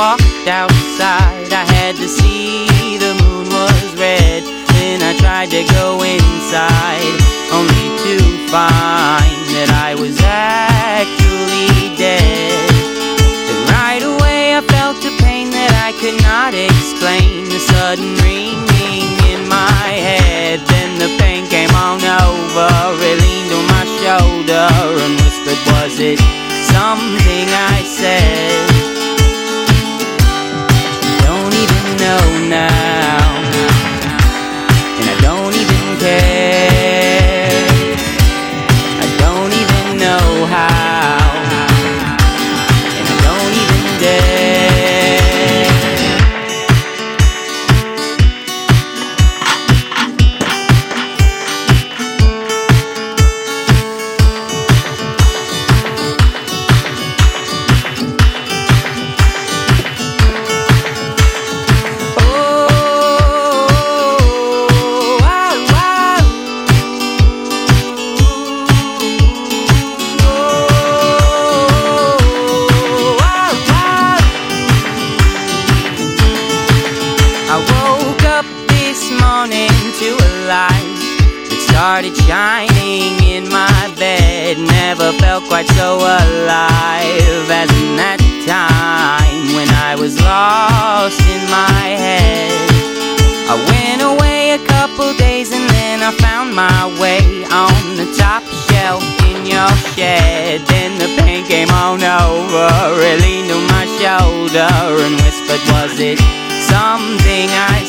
looked outside, I had to see the moon was red. Then I tried to go inside, only to find that I was actually dead. Then right away I felt a pain that I could not explain. The sudden ringing in my head. Then the pain came on over. It morning a light that started shining in my bed. Never felt quite so alive as in that time when I was lost in my head. I went away a couple days and then I found my way on the top shelf in your shed. Then the pain came on over, it leaned on my shoulder and whispered, Was it something I